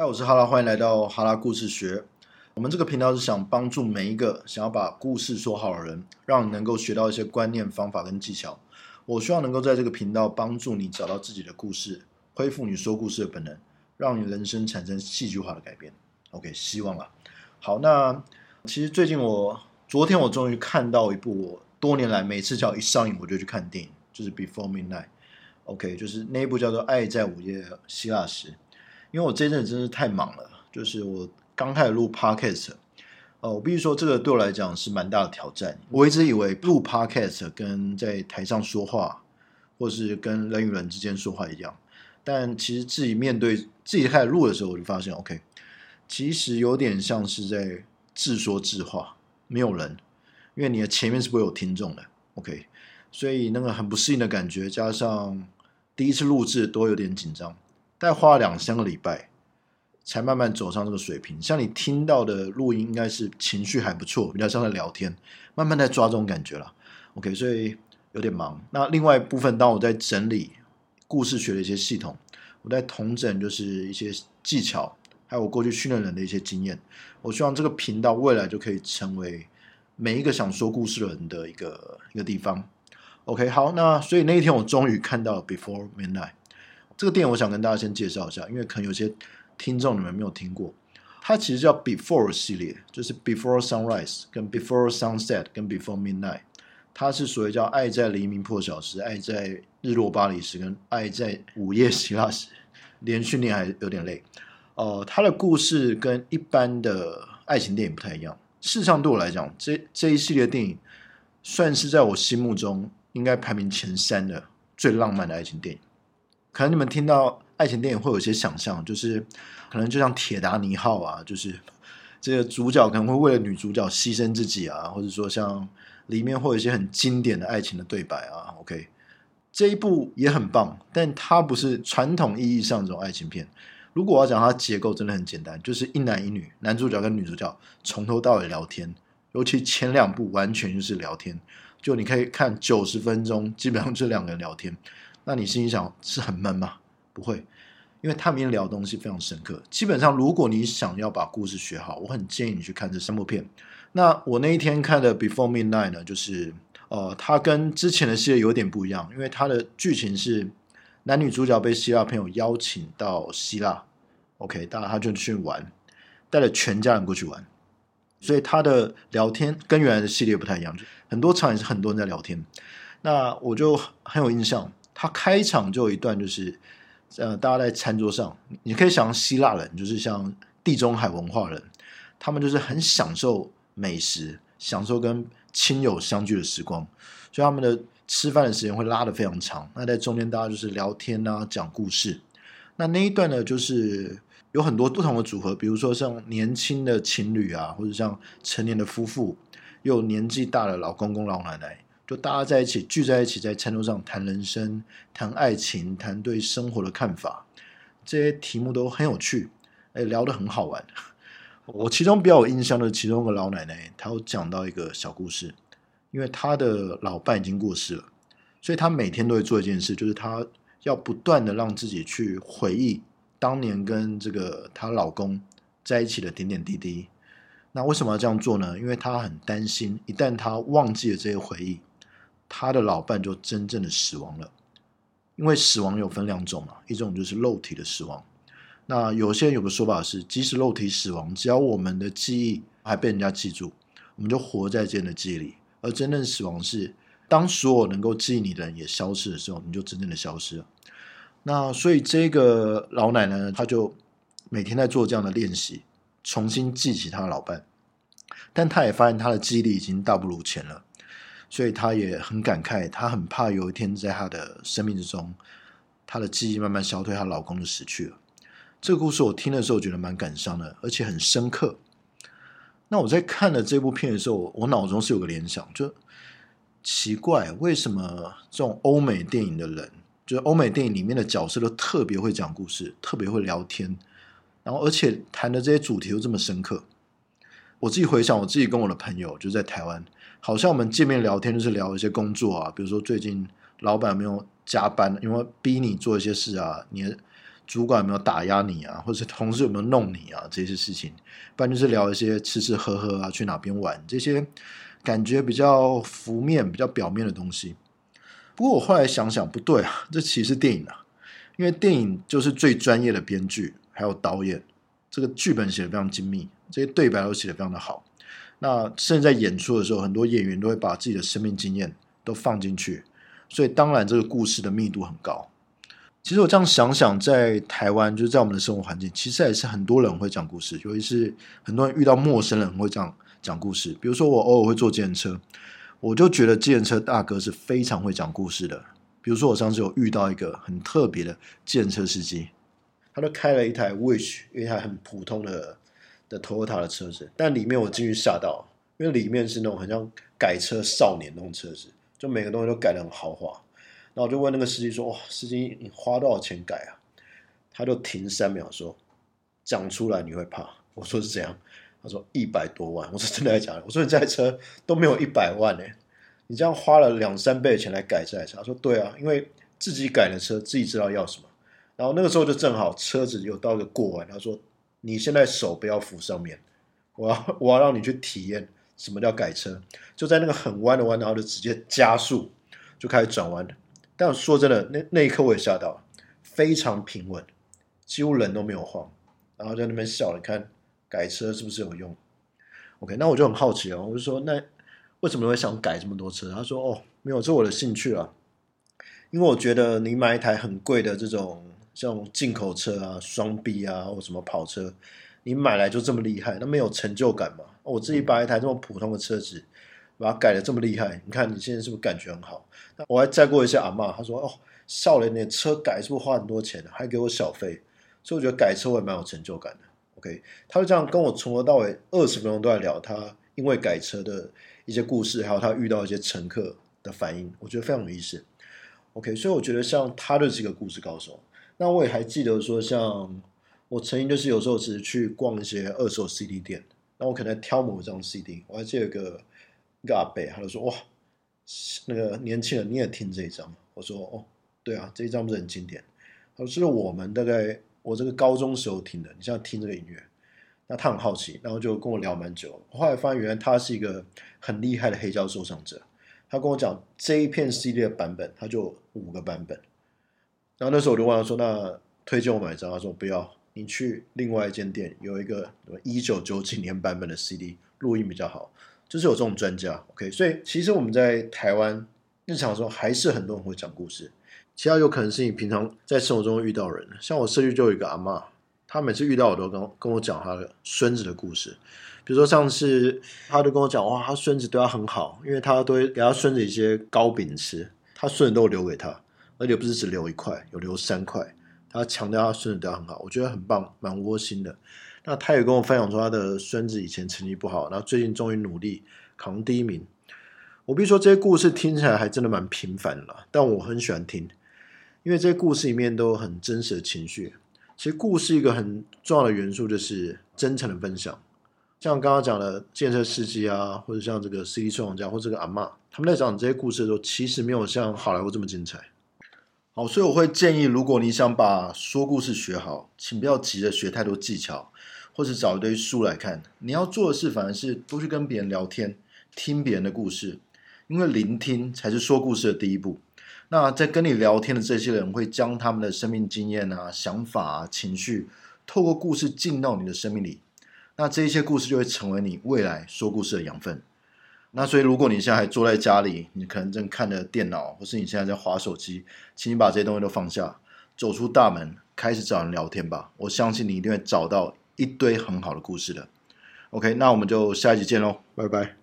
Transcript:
嗨，我是哈拉，欢迎来到哈拉故事学。我们这个频道是想帮助每一个想要把故事说好的人，让你能够学到一些观念、方法跟技巧。我希望能够在这个频道帮助你找到自己的故事，恢复你说故事的本能，让你人生产生戏剧化的改变。OK，希望啊。好，那其实最近我昨天我终于看到一部我多年来每次只要一上映我就去看电影，就是《Before Midnight》。OK，就是那一部叫做《爱在午夜希腊时》。因为我这阵真是太忙了，就是我刚开始录 Podcast，呃，我必须说这个对我来讲是蛮大的挑战。我一直以为录 Podcast 跟在台上说话，或是跟人与人之间说话一样，但其实自己面对自己开始录的时候，我就发现，OK，其实有点像是在自说自话，没有人，因为你的前面是不会有听众的，OK，所以那个很不适应的感觉，加上第一次录制都有点紧张。大概花了两三个礼拜，才慢慢走上这个水平。像你听到的录音，应该是情绪还不错，比较像在聊天，慢慢在抓这种感觉了。OK，所以有点忙。那另外一部分，当我在整理故事学的一些系统，我在统整就是一些技巧，还有我过去训练人的一些经验。我希望这个频道未来就可以成为每一个想说故事的人的一个一个地方。OK，好，那所以那一天我终于看到了 Before Midnight。这个电影我想跟大家先介绍一下，因为可能有些听众你们没有听过，它其实叫 Before 系列，就是 Before Sunrise、跟 Before Sunset、跟 Before Midnight，它是所谓叫爱在黎明破晓时、爱在日落巴黎时、跟爱在午夜希腊时，连训练还有点累。呃，它的故事跟一般的爱情电影不太一样。事实上，对我来讲，这这一系列电影算是在我心目中应该排名前三的最浪漫的爱情电影。可能你们听到爱情电影会有一些想象，就是可能就像《铁达尼号》啊，就是这个主角可能会为了女主角牺牲自己啊，或者说像里面会有一些很经典的爱情的对白啊。OK，这一部也很棒，但它不是传统意义上这种爱情片。如果我要讲它结构，真的很简单，就是一男一女，男主角跟女主角从头到尾聊天，尤其前两部完全就是聊天，就你可以看九十分钟，基本上就两个人聊天。那你心里想是很闷吗？不会，因为他们聊的东西非常深刻。基本上，如果你想要把故事学好，我很建议你去看这三部片。那我那一天看的《Before Midnight》呢，就是呃，它跟之前的系列有点不一样，因为它的剧情是男女主角被希腊朋友邀请到希腊，OK，当然他就去玩，带了全家人过去玩，所以他的聊天跟原来的系列不太一样，很多场也是很多人在聊天。那我就很有印象。他开场就有一段，就是呃，大家在餐桌上，你可以想希腊人，就是像地中海文化人，他们就是很享受美食，享受跟亲友相聚的时光，所以他们的吃饭的时间会拉得非常长。那在中间，大家就是聊天啊，讲故事。那那一段呢，就是有很多不同的组合，比如说像年轻的情侣啊，或者像成年的夫妇，又年纪大的老公公、老奶奶。就大家在一起聚在一起，在餐桌上谈人生、谈爱情、谈对生活的看法，这些题目都很有趣，哎，聊得很好玩。我其中比较有印象的，其中一个老奶奶，她有讲到一个小故事，因为她的老伴已经过世了，所以她每天都会做一件事，就是她要不断的让自己去回忆当年跟这个她老公在一起的点点滴滴。那为什么要这样做呢？因为她很担心，一旦她忘记了这些回忆。他的老伴就真正的死亡了，因为死亡有分两种嘛，一种就是肉体的死亡。那有些人有个说法是，即使肉体死亡，只要我们的记忆还被人家记住，我们就活在这样的记忆里。而真正死亡是，当所有能够记忆你的人也消失的时候，你就真正的消失了。那所以这个老奶奶呢，她就每天在做这样的练习，重新记起她的老伴，但她也发现她的记忆力已经大不如前了。所以她也很感慨，她很怕有一天在她的生命之中，她的记忆慢慢消退，她老公就死去了。这个故事我听的时候觉得蛮感伤的，而且很深刻。那我在看了这部片的时候，我脑中是有个联想，就奇怪为什么这种欧美电影的人，就是欧美电影里面的角色都特别会讲故事，特别会聊天，然后而且谈的这些主题又这么深刻。我自己回想，我自己跟我的朋友就在台湾。好像我们见面聊天就是聊一些工作啊，比如说最近老板有没有加班，因为逼你做一些事啊，你的主管有没有打压你啊，或者同事有没有弄你啊这些事情，不然就是聊一些吃吃喝喝啊，去哪边玩这些感觉比较浮面、比较表面的东西。不过我后来想想，不对啊，这其实是电影啊，因为电影就是最专业的编剧还有导演，这个剧本写的非常精密，这些对白都写的非常的好。那甚至在演出的时候，很多演员都会把自己的生命经验都放进去，所以当然这个故事的密度很高。其实我这样想想，在台湾，就是在我们的生活环境，其实也是很多人会讲故事，尤其是很多人遇到陌生人会这样讲故事。比如说，我偶尔会坐计程车，我就觉得计程车大哥是非常会讲故事的。比如说，我上次有遇到一个很特别的计程车司机，他就开了一台 Wish，一台很普通的的 Toyota 的车子，但里面我进去吓到，因为里面是那种很像改车少年那种车子，就每个东西都改得很豪华。然后我就问那个司机说：“哇，司机，你花多少钱改啊？”他就停三秒说：“讲出来你会怕。”我说：“是这样。”他说：“一百多万。”我说：“真的还假的？”我说：“你这台车都没有一百万呢，你这样花了两三倍的钱来改这台车。”他说：“对啊，因为自己改的车，自己知道要什么。”然后那个时候就正好车子有到一个过弯，他说：“你现在手不要扶上面，我要我要让你去体验什么叫改车。”就在那个很弯的弯，然后就直接加速，就开始转弯。但说真的，那那一刻我也吓到了，非常平稳，几乎人都没有晃，然后在那边笑，你看改车是不是有用？OK，那我就很好奇哦，我就说那为什么会想改这么多车？他说哦，没有，这是我的兴趣啊，因为我觉得你买一台很贵的这种像进口车啊、双 B 啊或什么跑车，你买来就这么厉害，那没有成就感嘛？我自己把一台这么普通的车子。把它改的这么厉害，你看你现在是不是感觉很好？那我还载过一些阿嬷，她说：“哦，少年，你车改是不是花很多钱？还给我小费。”所以我觉得改车我也蛮有成就感的。OK，他就这样跟我从头到尾二十分钟都在聊他因为改车的一些故事，还有他遇到一些乘客的反应，我觉得非常有意思。OK，所以我觉得像他就是一个故事高手。那我也还记得说，像我曾经就是有时候只是去逛一些二手 CD 店，那我可能挑某一张 CD，我还记得有个。一个阿伯，他就说：“哇，那个年轻人你也听这一张？”我说：“哦，对啊，这一张不是很经典。”他说：“是我们大概我这个高中时候听的，你现在听这个音乐。”那他很好奇，然后就跟我聊蛮久。后来发现，原来他是一个很厉害的黑胶收藏者。他跟我讲这一片系列版本，他就五个版本。然后那时候我就问他说：“那推荐我买一张？”他说：“不要，你去另外一间店，有一个一九九几年版本的 CD 录音比较好。”就是有这种专家，OK，所以其实我们在台湾日常中还是很多人会讲故事。其他有可能是你平常在生活中遇到人，像我社区就有一个阿嬷，她每次遇到我都跟跟我讲她的孙子的故事。比如说上次，她就跟我讲，哇，她孙子对她很好，因为她都会给她孙子一些糕饼吃，她孙子都留给她，而且不是只留一块，有留三块。他强调他孙子对她很好，我觉得很棒，蛮窝心的。那他也跟我分享说，他的孙子以前成绩不好，然后最近终于努力考第一名。我必须说，这些故事听起来还真的蛮平凡的啦，但我很喜欢听，因为这些故事里面都有很真实的情绪。其实故事一个很重要的元素就是真诚的分享，像刚刚讲的建设司机啊，或者像这个 CD 收藏家或者这个阿嬷，他们在讲这些故事的时候，其实没有像好莱坞这么精彩。好，所以我会建议，如果你想把说故事学好，请不要急着学太多技巧。或是找一堆书来看，你要做的事反而是多去跟别人聊天，听别人的故事，因为聆听才是说故事的第一步。那在跟你聊天的这些人会将他们的生命经验啊、想法啊、情绪，透过故事进到你的生命里，那这一些故事就会成为你未来说故事的养分。那所以，如果你现在还坐在家里，你可能正看着电脑，或是你现在在划手机，请你把这些东西都放下，走出大门，开始找人聊天吧。我相信你一定会找到。一堆很好的故事的，OK，那我们就下一集见喽，拜拜。